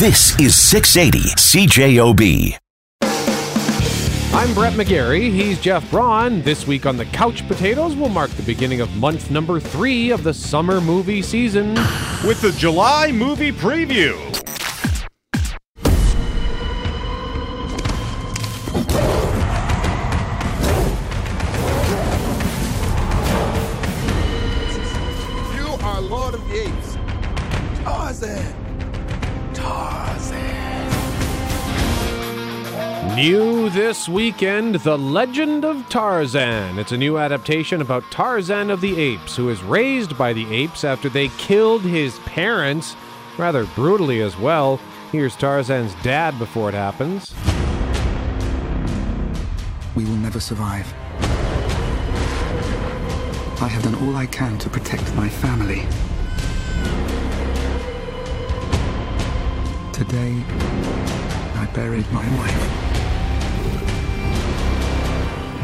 This is 680 CJOB. I'm Brett McGarry. He's Jeff Braun. This week on the Couch Potatoes will mark the beginning of month number three of the summer movie season. With the July movie preview. This weekend, The Legend of Tarzan. It's a new adaptation about Tarzan of the Apes, who is raised by the apes after they killed his parents, rather brutally as well. Here's Tarzan's dad before it happens. We will never survive. I have done all I can to protect my family. Today, I buried my wife.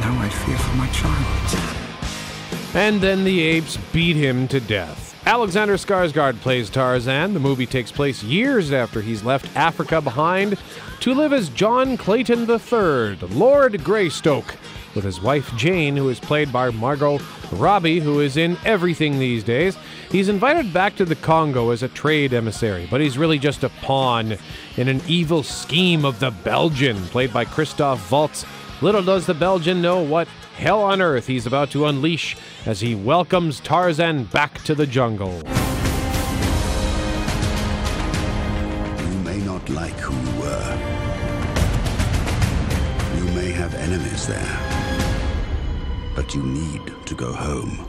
Now I fear for my child. And then the apes beat him to death. Alexander Skarsgård plays Tarzan. The movie takes place years after he's left Africa behind to live as John Clayton III, Lord Greystoke, with his wife Jane, who is played by Margot Robbie, who is in everything these days. He's invited back to the Congo as a trade emissary, but he's really just a pawn in an evil scheme of the Belgian, played by Christoph Waltz. Little does the Belgian know what hell on earth he's about to unleash as he welcomes Tarzan back to the jungle. You may not like who you were. You may have enemies there. But you need to go home.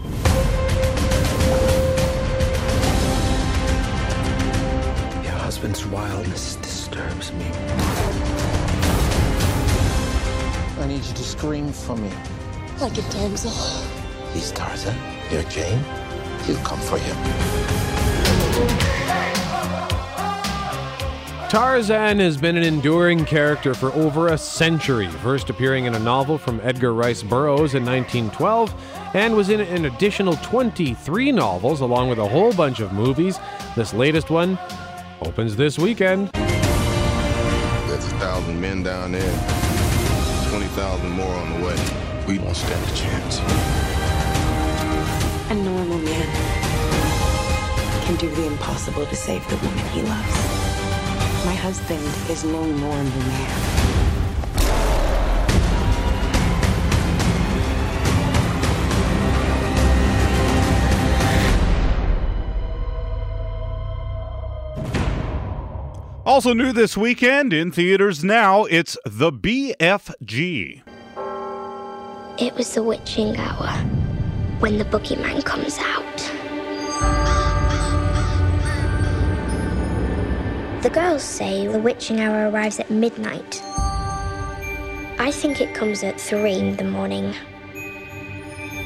Your husband's wildness disturbs me. I need you to scream for me. Like a damsel. He's Tarzan. You're Jane. He'll come for you. Tarzan has been an enduring character for over a century, first appearing in a novel from Edgar Rice Burroughs in 1912, and was in an additional 23 novels, along with a whole bunch of movies. This latest one opens this weekend. There's a thousand men down there, 20,000 more on the way. We won't stand a chance. A normal man can do the impossible to save the woman he loves. My husband is no normal man. Also new this weekend in theaters now, it's The BFG. It was the witching hour when the boogeyman comes out. The girls say the witching hour arrives at midnight. I think it comes at three in the morning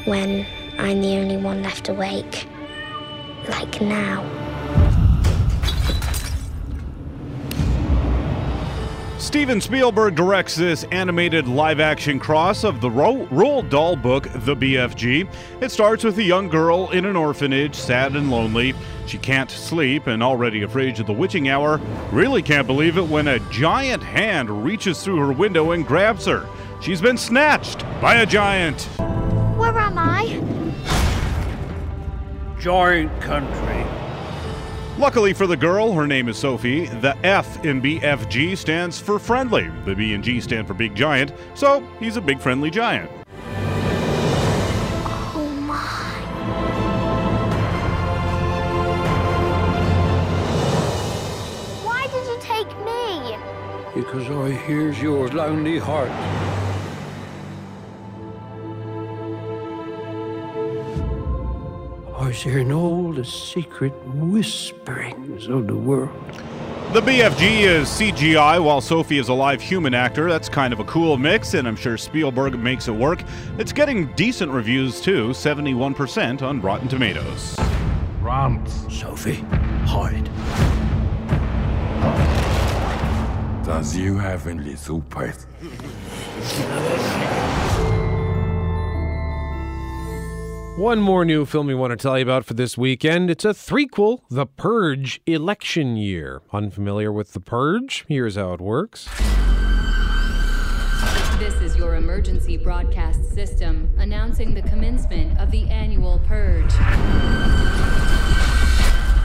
when I'm the only one left awake. Like now. Steven Spielberg directs this animated live action cross of the Ro- Roald Dahl book, The BFG. It starts with a young girl in an orphanage, sad and lonely. She can't sleep and already afraid of the witching hour. Really can't believe it when a giant hand reaches through her window and grabs her. She's been snatched by a giant. Where am I? Giant country. Luckily for the girl, her name is Sophie. The F in BFG stands for friendly. The B and G stand for big giant, so he's a big friendly giant. Oh my. Why did you take me? Because I hears your lonely heart. I was hearing all the secret whisperings of the world. The BFG is CGI while Sophie is a live human actor. That's kind of a cool mix, and I'm sure Spielberg makes it work. It's getting decent reviews too 71% on Rotten Tomatoes. Run, Sophie, hide. Does you have any super? One more new film we want to tell you about for this weekend. It's a threequel, The Purge Election Year. Unfamiliar with The Purge? Here's how it works. This is your emergency broadcast system announcing the commencement of the annual purge.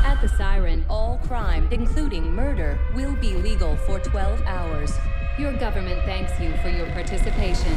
At the siren, all crime, including murder, will be legal for 12 hours. Your government thanks you for your participation.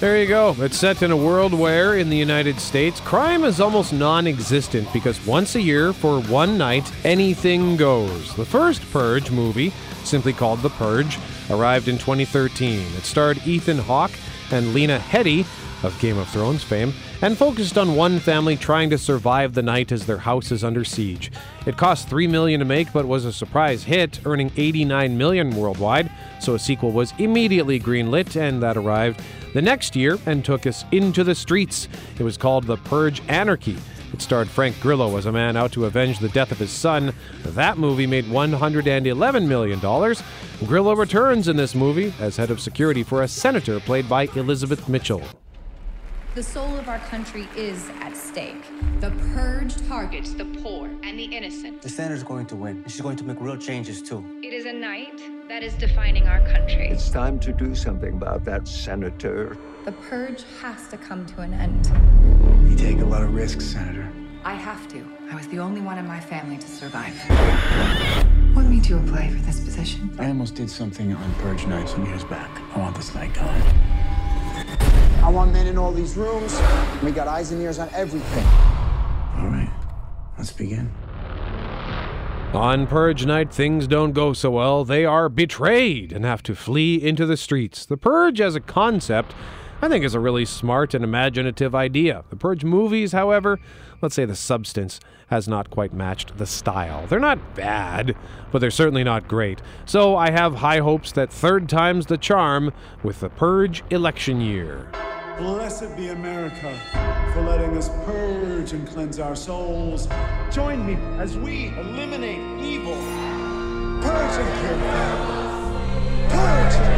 There you go. It's set in a world where, in the United States, crime is almost non existent because once a year, for one night, anything goes. The first Purge movie, simply called The Purge, arrived in 2013. It starred Ethan Hawke and Lena Headey of Game of Thrones fame and focused on one family trying to survive the night as their house is under siege. It cost 3 million to make but was a surprise hit, earning 89 million worldwide, so a sequel was immediately greenlit and that arrived the next year and took us into the streets. It was called The Purge Anarchy. It starred Frank Grillo as a man out to avenge the death of his son. That movie made $111 million. Grillo returns in this movie as head of security for a senator played by Elizabeth Mitchell. The soul of our country is at stake. The purge targets the poor and the innocent. The senator's going to win, and she's going to make real changes too. It is a night that is defining our country. It's time to do something about that, Senator. The purge has to come to an end. You take a lot of risks, Senator. I have to. I was the only one in my family to survive. What made you apply for this position? I almost did something on Purge Night some years back. I want this night gone. I want men in all these rooms. We got eyes and ears on everything. All right, let's begin. On Purge Night, things don't go so well. They are betrayed and have to flee into the streets. The Purge as a concept, I think, is a really smart and imaginative idea. The Purge movies, however, let's say the substance has not quite matched the style. They're not bad, but they're certainly not great. So I have high hopes that third time's the charm with the Purge election year. Blessed be America for letting us purge and cleanse our souls. Join me as we eliminate evil. Purge and cure. Purge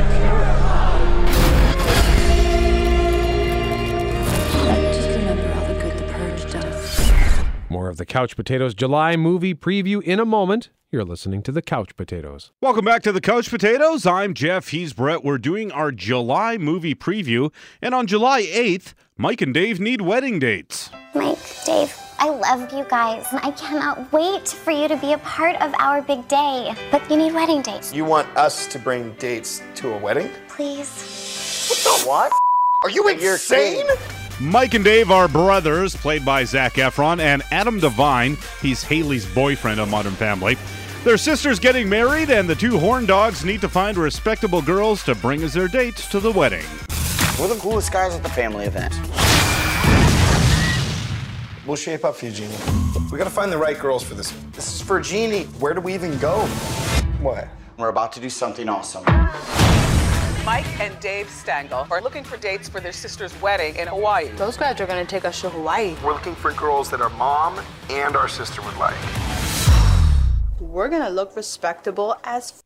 More of the Couch Potatoes July movie preview in a moment. You're listening to the Couch Potatoes. Welcome back to the Couch Potatoes. I'm Jeff. He's Brett. We're doing our July movie preview. And on July 8th, Mike and Dave need wedding dates. Mike, Dave, I love you guys, and I cannot wait for you to be a part of our big day. But you need wedding dates. You want us to bring dates to a wedding? Please. What the what? Are you insane? Mike and Dave are brothers, played by Zac Efron, and Adam Devine. He's Haley's boyfriend on Modern Family. Their sister's getting married, and the two horn dogs need to find respectable girls to bring as their dates to the wedding. We're the coolest guys at the family event. We'll shape up for you, Jeannie. We gotta find the right girls for this. This is for Jeannie. Where do we even go? What? We're about to do something awesome. Mike and Dave Stangle are looking for dates for their sister's wedding in Hawaii. Those guys are gonna take us to Hawaii. We're looking for girls that our mom and our sister would like. We're gonna look respectable as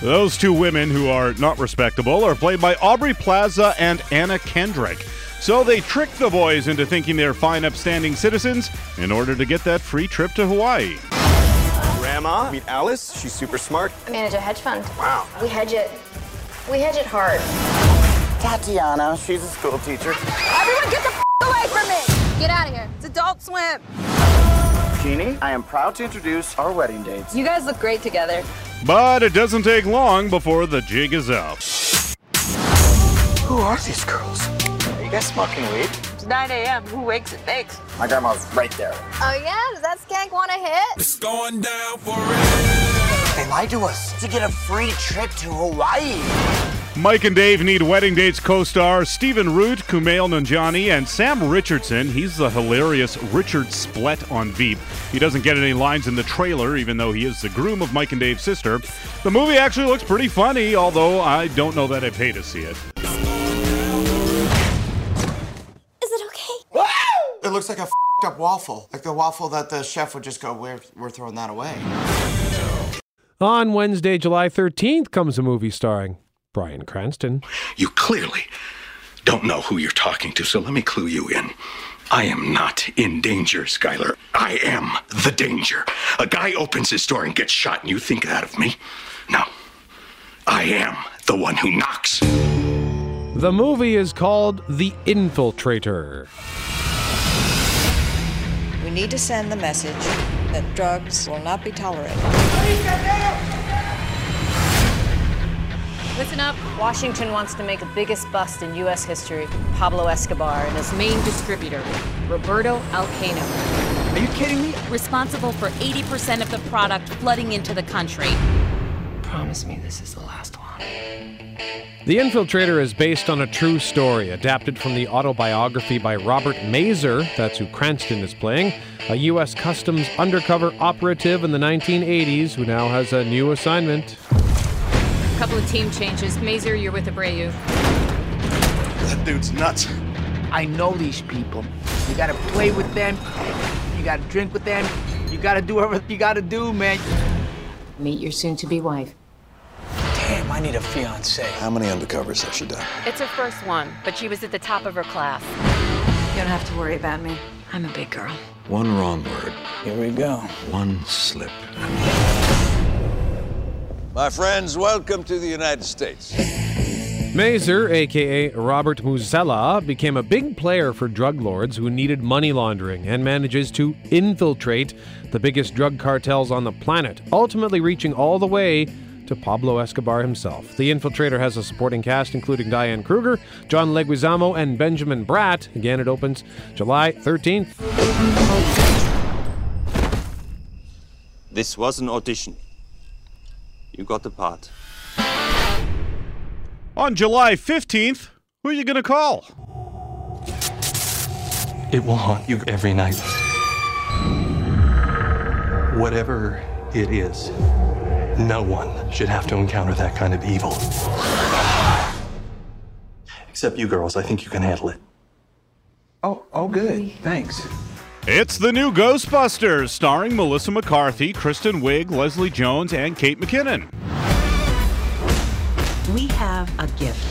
Those two women who are not respectable are played by Aubrey Plaza and Anna Kendrick. So they trick the boys into thinking they're fine, upstanding citizens in order to get that free trip to Hawaii. Grandma, meet Alice. She's super smart. I manage a hedge fund. Wow. We hedge it. We hedge it hard. Tatiana, she's a school teacher. Everyone get the f- away from me! Get out of here. It's Adult Swim. Jeannie, I am proud to introduce our wedding dates. You guys look great together. But it doesn't take long before the jig is up. Who are these girls? Are you guys smoking weed? It's 9 a.m. Who wakes and bakes? My grandma's right there. Oh, yeah? Does that skank want to hit? It's going down for it. They lied to us to get a free trip to Hawaii. Mike and Dave need wedding dates co-star Stephen Root, Kumail Nanjiani, and Sam Richardson. He's the hilarious Richard Splett on Veep. He doesn't get any lines in the trailer, even though he is the groom of Mike and Dave's sister. The movie actually looks pretty funny, although I don't know that I'd pay to see it. Is it okay? It looks like a up waffle, like the waffle that the chef would just go, "We're we're throwing that away." On Wednesday, July 13th, comes a movie starring Bryan Cranston. You clearly don't know who you're talking to, so let me clue you in. I am not in danger, Skyler. I am the danger. A guy opens his door and gets shot, and you think that of me? No. I am the one who knocks. The movie is called The Infiltrator. We need to send the message that drugs will not be tolerated. Listen up. Washington wants to make the biggest bust in U.S. history. Pablo Escobar and his main distributor, Roberto Alcaino. Are you kidding me? Responsible for 80% of the product flooding into the country. Promise me this is the last one. The Infiltrator is based on a true story, adapted from the autobiography by Robert Mazur, that's who Cranston is playing, a U.S. Customs undercover operative in the 1980s who now has a new assignment. A couple of team changes. Mazer, you're with Abreu. That dude's nuts. I know these people. You gotta play with them. You gotta drink with them. You gotta do whatever you gotta do, man. Meet your soon-to-be wife. Damn, I need a fiance. How many undercovers has she done? It's her first one, but she was at the top of her class. You don't have to worry about me. I'm a big girl. One wrong word, Here we go. one slip. My friends, welcome to the United States. Mazur, aka Robert Musella, became a big player for drug lords who needed money laundering and manages to infiltrate the biggest drug cartels on the planet, ultimately reaching all the way to Pablo Escobar himself. The Infiltrator has a supporting cast including Diane Kruger, John Leguizamo, and Benjamin Bratt. Again, it opens July 13th. This was an audition. You got the part. On July 15th, who are you going to call? It will haunt you every night. Whatever it is, no one should have to encounter that kind of evil. Except you girls, I think you can handle it. Oh, oh, good. Thanks. It's the new Ghostbusters, starring Melissa McCarthy, Kristen Wiig, Leslie Jones, and Kate McKinnon. We have a gift.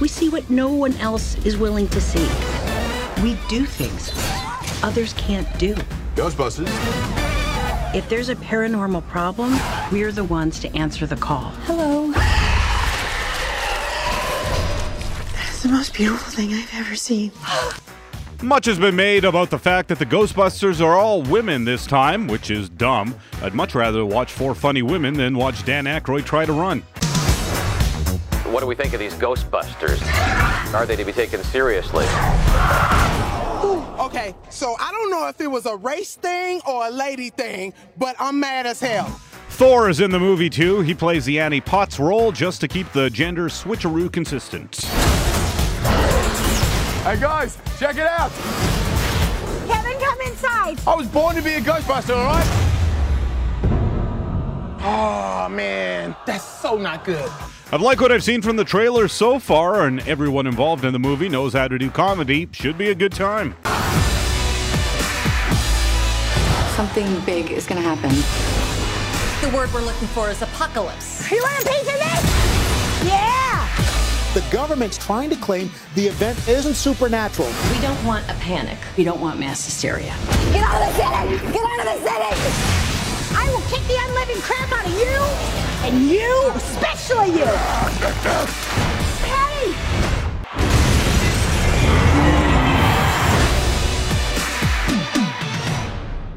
We see what no one else is willing to see. We do things others can't do. Ghostbusters. If there's a paranormal problem, we're the ones to answer the call. Hello. That's the most beautiful thing I've ever seen. Much has been made about the fact that the Ghostbusters are all women this time, which is dumb. I'd much rather watch four funny women than watch Dan Aykroyd try to run. What do we think of these Ghostbusters? Are they to be taken seriously? Okay, so I don't know if it was a race thing or a lady thing, but I'm mad as hell. Thor is in the movie too. He plays the Annie Potts role just to keep the gender switcheroo consistent. Hey guys, check it out. Kevin, come inside. I was born to be a Ghostbuster, all right? Oh man, that's so not good. I've liked what I've seen from the trailer so far, and everyone involved in the movie knows how to do comedy. Should be a good time. Something big is gonna happen. The word we're looking for is apocalypse. You want a piece of this? Yeah. The government's trying to claim the event isn't supernatural. We don't want a panic. We don't want mass hysteria. Get out of the city. Get out of the city. I will kick the unliving crap out of you, and you, especially you. Hey.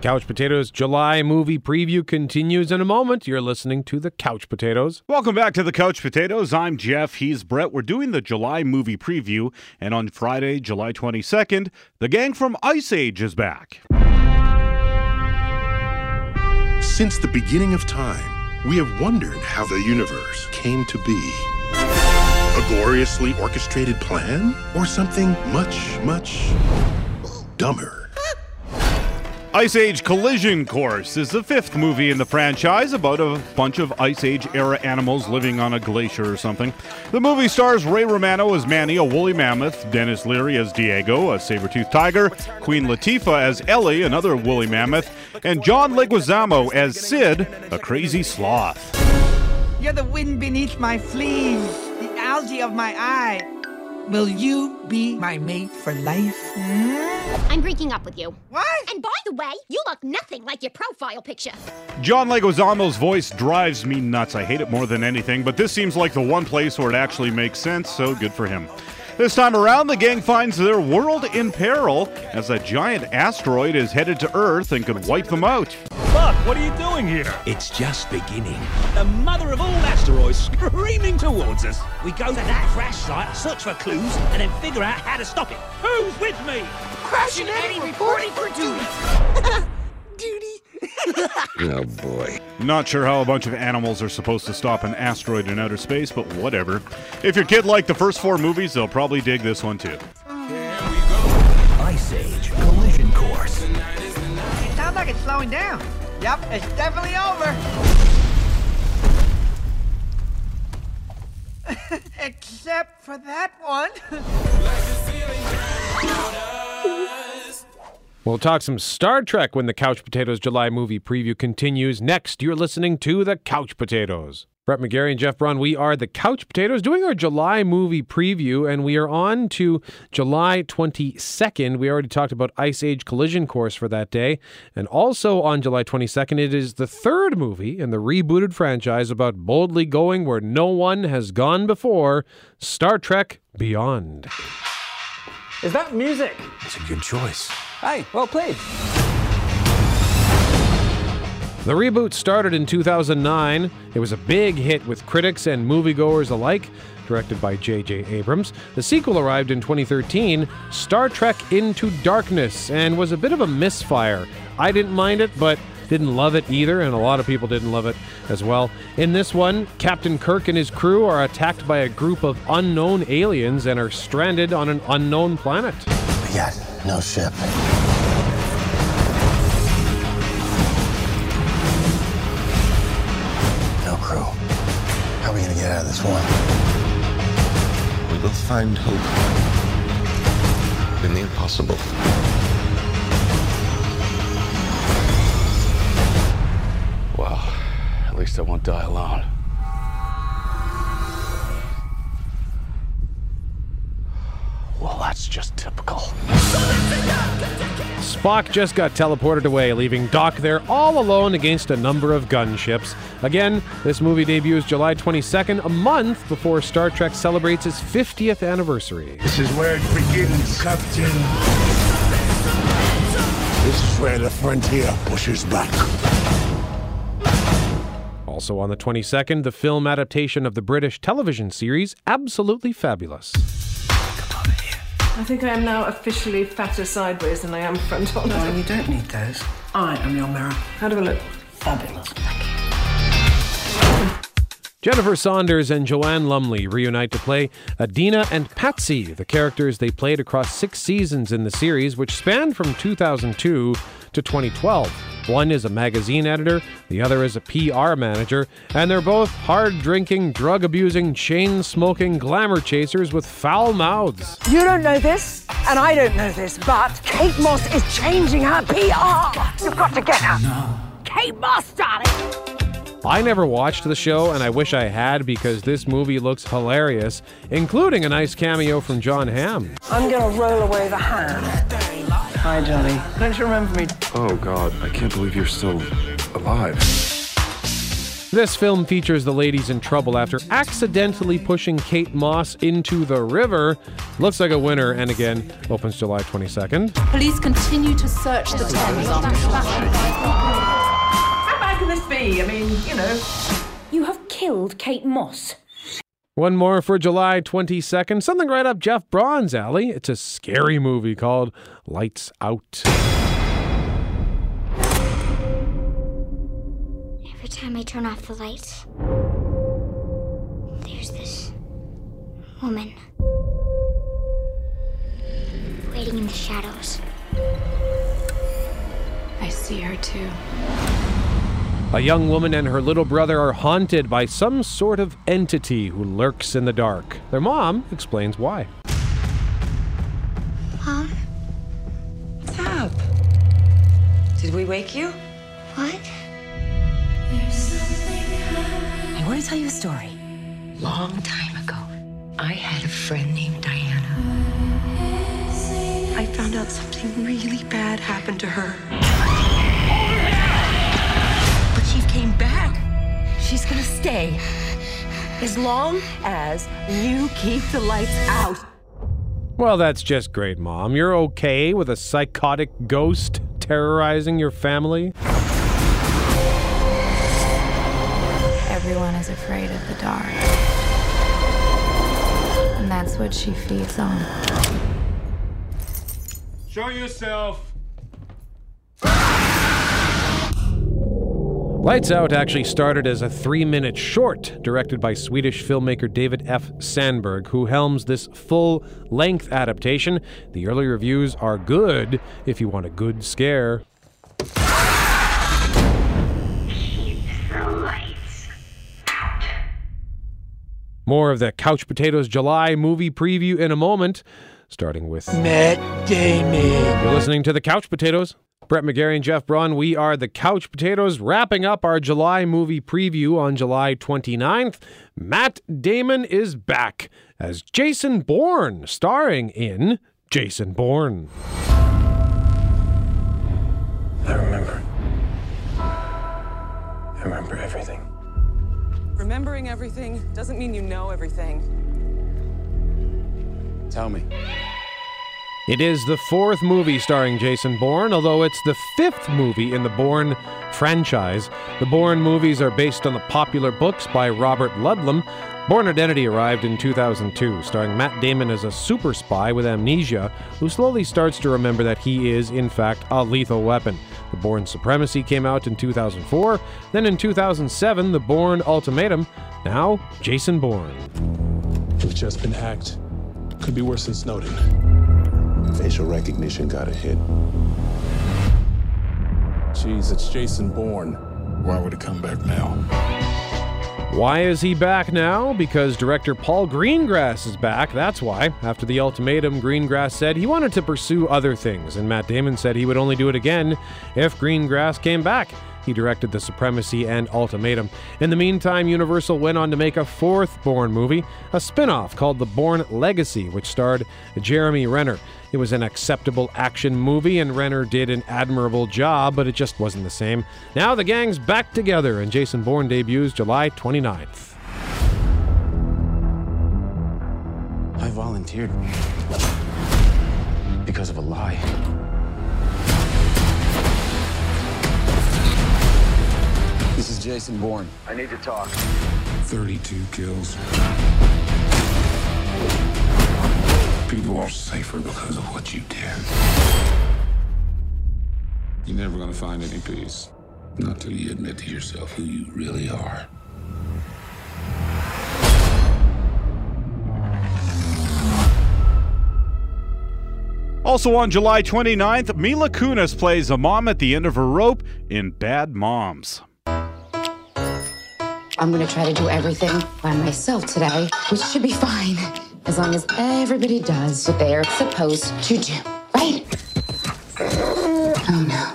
Couch Potatoes July movie preview continues in a moment. You're listening to the Couch Potatoes. Welcome back to the Couch Potatoes. I'm Jeff. He's Brett. We're doing the July movie preview, and on Friday, July 22nd, the gang from Ice Age is back. Since the beginning of time, we have wondered how the universe came to be. A gloriously orchestrated plan? Or something much, much dumber? Ice Age Collision Course is the fifth movie in the franchise about a bunch of Ice Age era animals living on a glacier or something. The movie stars Ray Romano as Manny, a woolly mammoth, Denis Leary as Diego, a saber-toothed tiger, Queen Latifah as Ellie, another woolly mammoth, and John Leguizamo as Sid, a crazy sloth. You're the wind beneath my fleas, the algae of my eye. Will you be my mate for life? I'm breaking up with you. What? And by the way, you look nothing like your profile picture. John Leguizamo's voice drives me nuts. I hate it more than anything, but this seems like the one place where it actually makes sense, so good for him. This time around, the gang finds their world in peril as a giant asteroid is headed to Earth and could wipe them out. Buck, what are you doing here? It's just beginning. The mother of all asteroids screaming towards us. We go to that crash site, search for clues, and then figure out how to stop it. Who's with me? Crash and Eddie reporting for duty. Oh boy. Not sure how a bunch of animals are supposed to stop an asteroid in outer space, but whatever. If your kid liked the first four movies, they'll probably dig this one too. Ice Age collision course. It sounds like it's slowing down. Yep, it's definitely over. Except for that one. We'll talk some Star Trek when the Couch Potatoes July movie preview continues. Next, you're listening to the Couch Potatoes. Brett McGarry and Jeff Braun, we are the Couch Potatoes doing our July movie preview, and we are on to July 22nd. We already talked about Ice Age Collision Course for that day. And also on July 22nd, it is the third movie in the rebooted franchise about boldly going where no one has gone before Star Trek Beyond. Is that music? It's a good choice. Hey, well played. The reboot started in 2009. It was a big hit with critics and moviegoers alike. Directed by J.J. Abrams. The sequel arrived in 2013, Star Trek Into Darkness, and was a bit of a misfire. I didn't mind it, but didn't love it either, and a lot of people didn't love it as well. In this one, Captain Kirk and his crew are attacked by a group of unknown aliens and are stranded on an unknown planet. Yet, no ship. This one? We will find hope in the impossible. Well, at least I won't die alone. Well, that's just typical. Spock just got teleported away, leaving Doc there all alone against a number of gunships. Again, this movie debuts July 22nd, a month before Star Trek celebrates its 50th anniversary. This is where it begins, Captain. This is where the frontier pushes back. Also on the 22nd, the film adaptation of the British television series Absolutely Fabulous. I think I am now officially fatter sideways than I am frontal. Well, you don't need those. I am your mirror. How do I look? Fabulous. Thank you. Jennifer Saunders and Joanna Lumley reunite to play Edina and Patsy, the characters they played across six seasons in the series, which spanned from 2002 to 2012. One is a magazine editor, the other is a PR manager, and they're both hard drinking, drug abusing, chain smoking glamour chasers with foul mouths. You don't know this, and I don't know this, but Kate Moss is changing her PR. You've got to get her. No. Kate Moss, darling. I never watched the show, and I wish I had because this movie looks hilarious, including a nice cameo from Jon Hamm. I'm gonna roll away the ham. Hi, Johnny. Don't you remember me? Oh, God, I can't believe you're still alive. This film features the ladies in trouble after accidentally pushing Kate Moss into the river. Looks like a winner, and again, opens July 22nd. Police continue to search the Thames be? I mean, you know. You have killed Kate Moss. One more for July 22nd. Something right up Jeff Braun's alley. It's a scary movie called Lights Out. Every time I turn off the lights, there's this woman waiting in the shadows. I see her too. A young woman and her little brother are haunted by some sort of entity who lurks in the dark. Their mom explains why. Mom? What's up? Did we wake you? What? I want to tell you a story. Long time ago, I had a friend named Diana. I found out something really bad happened to her. She's gonna stay. As long as you keep the lights out. Well, that's just great, Mom. You're okay with a psychotic ghost terrorizing your family? Everyone is afraid of the dark. And that's what she feeds on. Show yourself. Lights Out actually started as a three minute short directed by Swedish filmmaker David F. Sandberg, who helms this full length adaptation. The early reviews are good if you want a good scare. More of the Couch Potatoes July movie preview in a moment, starting with Matt Damon. You're listening to the Couch Potatoes. Brett McGarry and Jeff Braun, we are the Couch Potatoes, wrapping up our July movie preview on July 29th. Matt Damon is back as Jason Bourne, starring in Jason Bourne. I remember. I remember everything. Remembering everything doesn't mean you know everything. Tell me. It is the fourth movie starring Jason Bourne, although it's the fifth movie in the Bourne franchise. The Bourne movies are based on the popular books by Robert Ludlum. Bourne Identity arrived in 2002, starring Matt Damon as a super spy with amnesia who slowly starts to remember that he is, in fact, a lethal weapon. The Bourne Supremacy came out in 2004. Then in 2007, The Bourne Ultimatum. Now, Jason Bourne. We've just been hacked. Could be worse than Snowden. Facial recognition got a hit. Jeez, it's Jason Bourne. Why would he come back now? Why is he back now? Because director Paul Greengrass is back. That's why. After the ultimatum, Greengrass said he wanted to pursue other things, and Matt Damon said he would only do it again if Greengrass came back. He directed The Supremacy and Ultimatum. In the meantime, Universal went on to make a fourth Bourne movie, a spin off called The Bourne Legacy, which starred Jeremy Renner. It was an acceptable action movie, and Renner did an admirable job, but it just wasn't the same. Now the gang's back together, and Jason Bourne debuts July 29th. I volunteered because of a lie. Jason Bourne. I need to talk. 32 kills. People are safer because of what you did. You're never gonna find any peace. Not till you admit to yourself who you really are. Also on July 29th, Mila Kunis plays a mom at the end of her rope in Bad Moms. I'm gonna try to do everything by myself today, which should be fine, as long as everybody does what they are supposed to do, right? Oh no.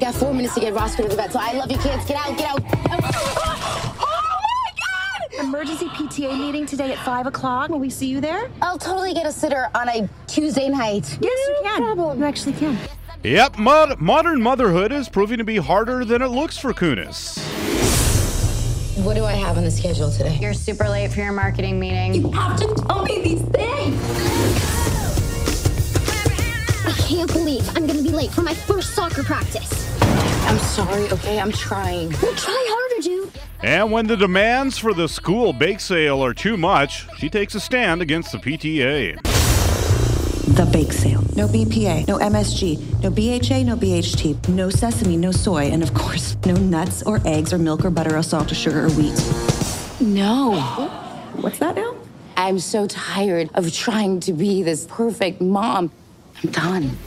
Got four minutes to get Roscoe to the vet, so I love you kids. Get out, get out. Emergency PTA meeting today at 5 o'clock. Will we see you there? I'll totally get a sitter on a Tuesday night. Yes, you can. Problem. You actually can. Yep, mod- modern motherhood is proving to be harder than it looks for Kunis. What do I have on the schedule today? You're super late for your marketing meeting. You have to tell me these things. I can't believe I'm gonna be late for my first soccer practice. I'm sorry, okay? I'm trying. Well, try harder, dude. And when the demands for the school bake sale are too much, she takes a stand against the PTA. The bake sale. No BPA, no MSG, no BHA, no BHT, no sesame, no soy, and of course, no nuts or eggs or milk or butter or salt or sugar or wheat. No. What's that now? I'm so tired of trying to be this perfect mom. I'm done.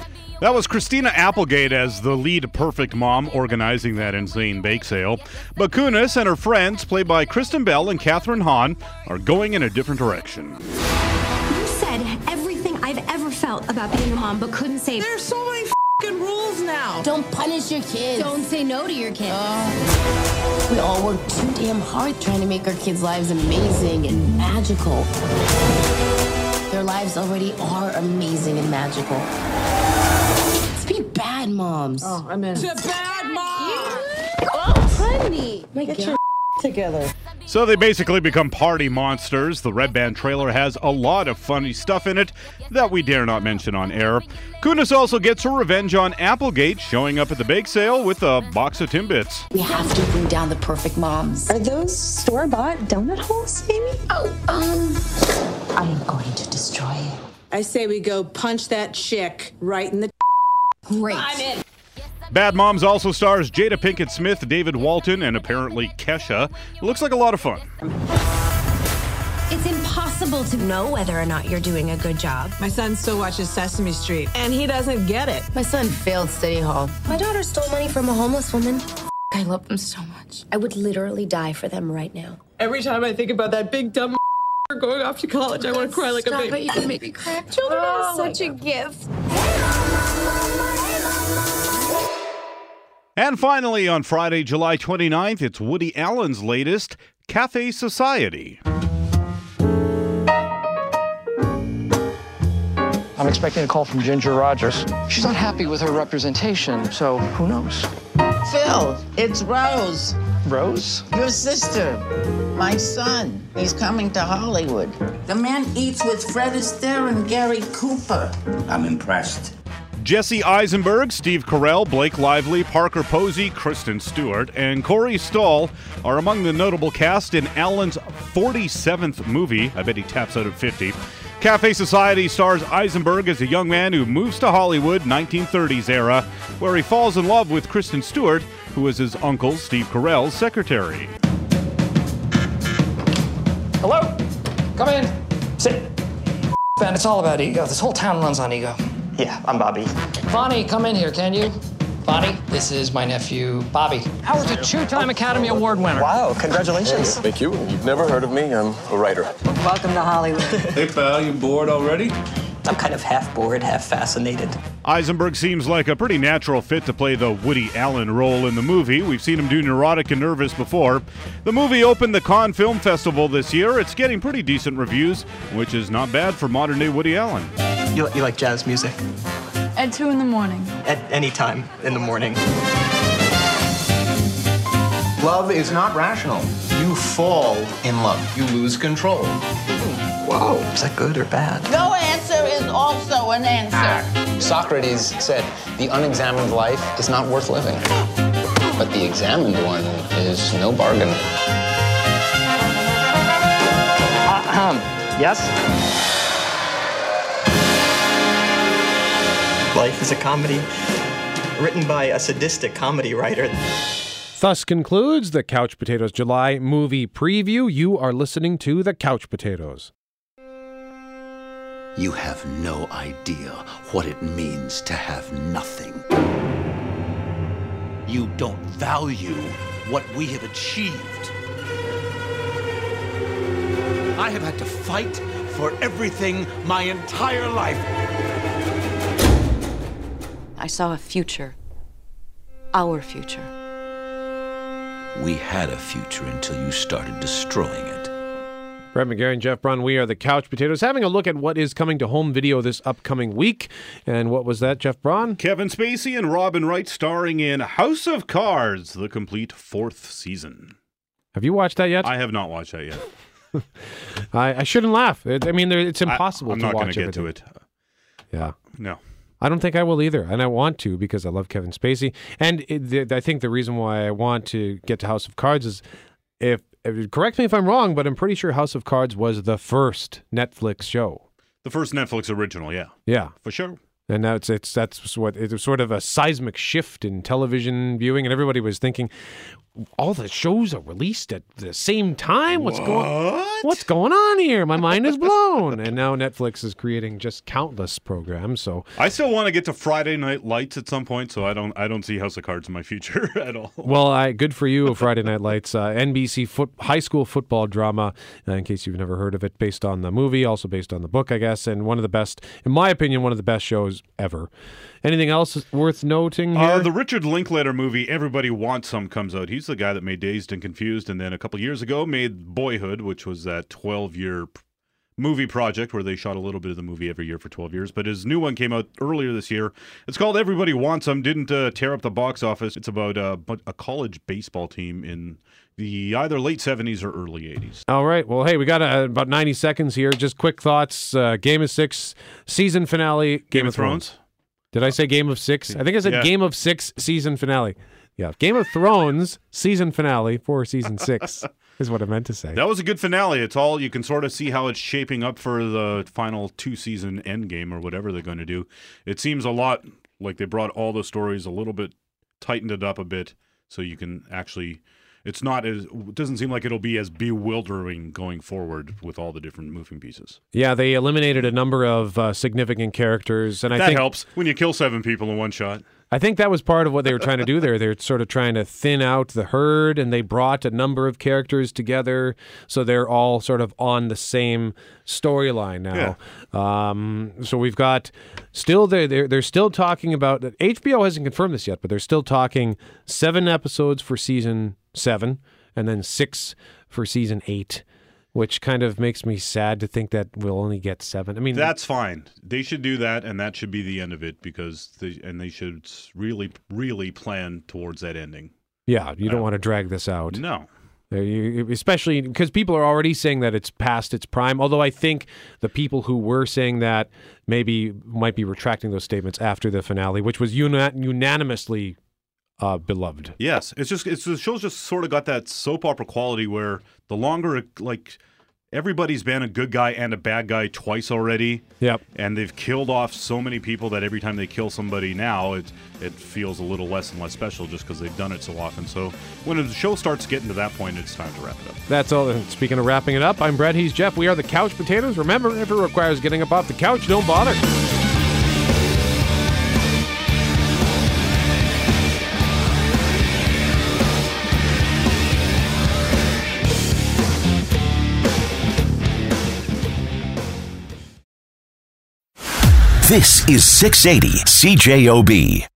That was Christina Applegate as the lead perfect mom organizing that insane bake sale. But Kunis and her friends, played by Kristen Bell and Kathryn Hahn, are going in a different direction. You said everything I've ever felt about being a mom, but couldn't say. There's so many fucking rules now. now. Don't punish your kids. Don't say no to your kids. Oh. We all work too damn hard trying to make our kids' lives amazing and magical. Their lives already are amazing and magical. Let's be bad moms. Oh, I'm in. To bad moms! Oh, honey. My Get God. your together. So they basically become party monsters. The Red Band trailer has a lot of funny stuff in it that we dare not mention on air. Kunis also gets her revenge on Applegate, showing up at the bake sale with a box of Timbits. We have to bring down the perfect moms. Are those store bought donut holes, Amy? Oh, um. I am going to destroy you. I say we go punch that chick right in the. Great. I'm in. Bad Moms also stars Jada Pinkett Smith, David Walton, and apparently Kesha. It looks like a lot of fun. It's impossible to know whether or not you're doing a good job. My son still watches Sesame Street, and he doesn't get it. My son failed City Hall. My daughter stole money from a homeless woman. I love them so much. I would literally die for them right now. Every time I think about that big dumb going off to college, I want to cry like Stop a it, baby. you can make me cry. Children Oh, are such a gift. And finally, on Friday, July 29th, it's Woody Allen's latest, Cafe Society. I'm expecting a call from Ginger Rogers. She's not happy with her representation, so who knows? Phil, it's Rose, Rose? your sister. My son. He's coming to Hollywood. The man eats with Fred Astaire and Gary Cooper. I'm impressed. Jesse Eisenberg, Steve Carell, Blake Lively, Parker Posey, Kristen Stewart, and Corey Stoll are among the notable cast in Allen's 47th movie. I bet he taps out at 50. Cafe Society stars Eisenberg as a young man who moves to Hollywood, 1930s era, where he falls in love with Kristen Stewart, who is his uncle Steve Carell's secretary. Hello? Come in. Sit. Man, it's all about ego. This whole town runs on ego. Yeah, I'm Bobby. Bonnie, come in here, can you? Bonnie, this is my nephew, Bobby. Howard's a two-time Academy Award winner. Wow, congratulations. Thank you. You've never heard of me. I'm a writer. Welcome to Hollywood. Hey, pal, you bored already? I'm kind of half bored, half fascinated. Eisenberg seems like a pretty natural fit to play the Woody Allen role in the movie. We've seen him do Neurotic and Nervous before. The movie opened the Cannes Film Festival this year. It's getting pretty decent reviews, which is not bad for modern day Woody Allen. You, you like jazz music? At two in the morning. At any time in the morning. Love is not rational. You fall in love. You lose control. Whoa, is that good or bad? No answer is also an answer. Ah. Socrates said, the unexamined life is not worth living. But the examined one is no bargain. Uh, ahem. yes? Life is a comedy written by a sadistic comedy writer. Thus concludes the Couch Potatoes July movie preview. You are listening to the Couch Potatoes. You have no idea what it means to have nothing. You don't value what we have achieved. I have had to fight for everything my entire life. I saw a future. Our future. We had a future until you started destroying it. Brett McGarry and Jeff Braun, we are the Couch Potatoes, having a look at what is coming to home video this upcoming week. And what was that, Jeff Braun? Kevin Spacey and Robin Wright starring in House of Cards, the complete fourth season. Have you watched that yet? I have not watched that yet. I, I shouldn't laugh. It, I mean, there- it's I- impossible I'm not gonna get to it. Yeah. No. I don't think I will either, and I want to because I love Kevin Spacey. And it, the, I think the reason why I want to get to House of Cards is if, if correct me if I'm wrong, but I'm pretty sure House of Cards was the first Netflix show. The first Netflix original, yeah. Yeah, For sure. and now it's it's that's what it was sort of a seismic shift in television viewing, and everybody was thinking, all the shows are released at the same time. What's going What's going on here? My mind is blown. and now Netflix is creating just countless programs. So I still want to get to Friday Night Lights at some point, so I don't I don't see House of Cards in my future at all. Well, I good for you, Friday Night Lights, uh, NBC foot, high school football drama. Uh, in case you've never heard of it, based on the movie, also based on the book, I guess, and one of the best, in my opinion, one of the best shows ever. Anything else worth noting here? Uh, the Richard Linklater movie Everybody Wants Some comes out. He's the guy that made Dazed and Confused, and then a couple years ago made Boyhood, which was that 12 year movie project where they shot a little bit of the movie every year for 12 years. But his new one came out earlier this year. It's called Everybody Wants Some. Didn't uh, tear up the box office. It's about uh, a college baseball team in the either late 70s or early 80s. All right. Well, hey, we got uh, about 90 seconds here. Just quick thoughts. Uh, Game of Six season finale. Game, Game of of Thrones? Thrones. Did I say Game of Six? I think I said Yeah. Game of Six season finale. Yeah, Game of Thrones season finale for season six is what I meant to say. That was a good finale. It's all you can sort of see how it's shaping up for the final two season end game or whatever they're going to do. It seems a lot like they brought all the stories a little bit, tightened it up a bit, so you can actually. It's not as. It doesn't seem like it'll be as bewildering going forward with all the different moving pieces. Yeah, they eliminated a number of uh, significant characters, and I that think helps when you kill seven people in one shot. I think that was part of what they were trying to do there. They're sort of trying to thin out the herd, and they brought a number of characters together, so they're all sort of on the same storyline now. Um, so we've got still they're, they're they're still talking about HBO hasn't confirmed this yet, but they're still talking seven episodes for season seven, and then six for season eight. Which kind of makes me sad to think that we'll only get seven. I mean, That's fine. They should do that, and that should be the end of it because they and they should really, really plan towards that ending. Yeah, you don't want to drag this out. No. Uh, you- Especially because people are already saying that it's past its prime. Although I think the people who were saying that maybe might be retracting those statements after the finale, which was una- unanimously uh, beloved. Yes, it's just it's the show's just sort of got that soap opera quality where the longer it, like everybody's been a good guy and a bad guy twice already. Yep. And they've killed off so many people that every time they kill somebody now, it it feels a little less and less special just because they've done it so often. So when the show starts getting to that point, it's time to wrap it up. That's all. Speaking of wrapping it up, I'm Brett. He's Jeff. We are the Couch Potatoes. Remember, if it requires getting up off the couch, don't bother. This is 680 CJOB.